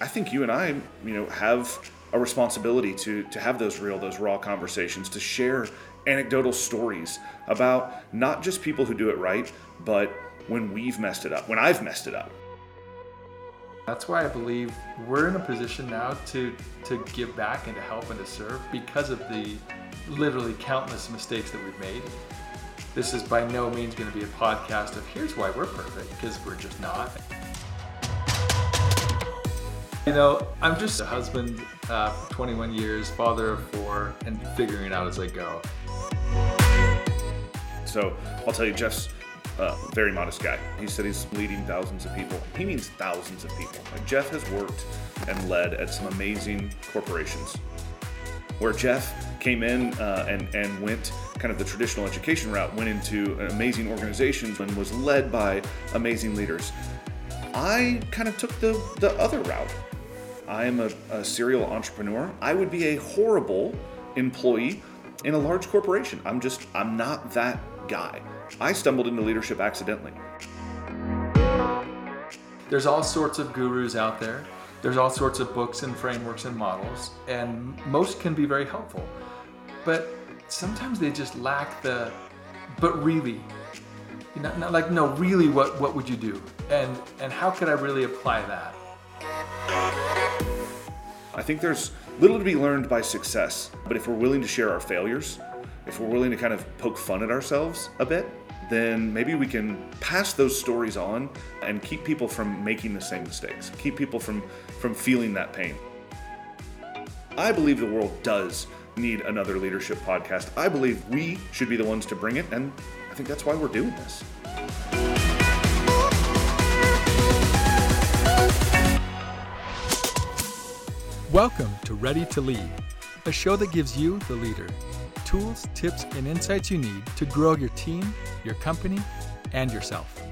I think you and I, you know, have a responsibility to to have those real, those raw conversations, to share anecdotal stories about not just people who do it right, but when we've messed it up, when I've messed it up. That's why I believe we're in a position now to to give back and to help and to serve because of the literally countless mistakes that we've made. This is by no means going to be a podcast of here's why we're perfect because we're just not. You know, I'm just a husband, uh, 21 years, father of four, and figuring it out as I go. So I'll tell you, Jeff's a very modest guy. He said he's leading thousands of people. He means thousands of people. Like Jeff has worked and led at some amazing corporations. Where Jeff came in uh, and, and went kind of the traditional education route, went into amazing organizations and was led by amazing leaders. I kind of took the, the other route. I am a, a serial entrepreneur. I would be a horrible employee in a large corporation. I'm just, I'm not that guy. I stumbled into leadership accidentally. There's all sorts of gurus out there. There's all sorts of books and frameworks and models, and most can be very helpful. But sometimes they just lack the, but really, you know, not like, no, really, what, what would you do? And, and how could I really apply that? I think there's little to be learned by success, but if we're willing to share our failures, if we're willing to kind of poke fun at ourselves a bit, then maybe we can pass those stories on and keep people from making the same mistakes, keep people from, from feeling that pain. I believe the world does need another leadership podcast. I believe we should be the ones to bring it, and I think that's why we're doing this. Welcome to Ready to Lead, a show that gives you, the leader, tools, tips, and insights you need to grow your team, your company, and yourself.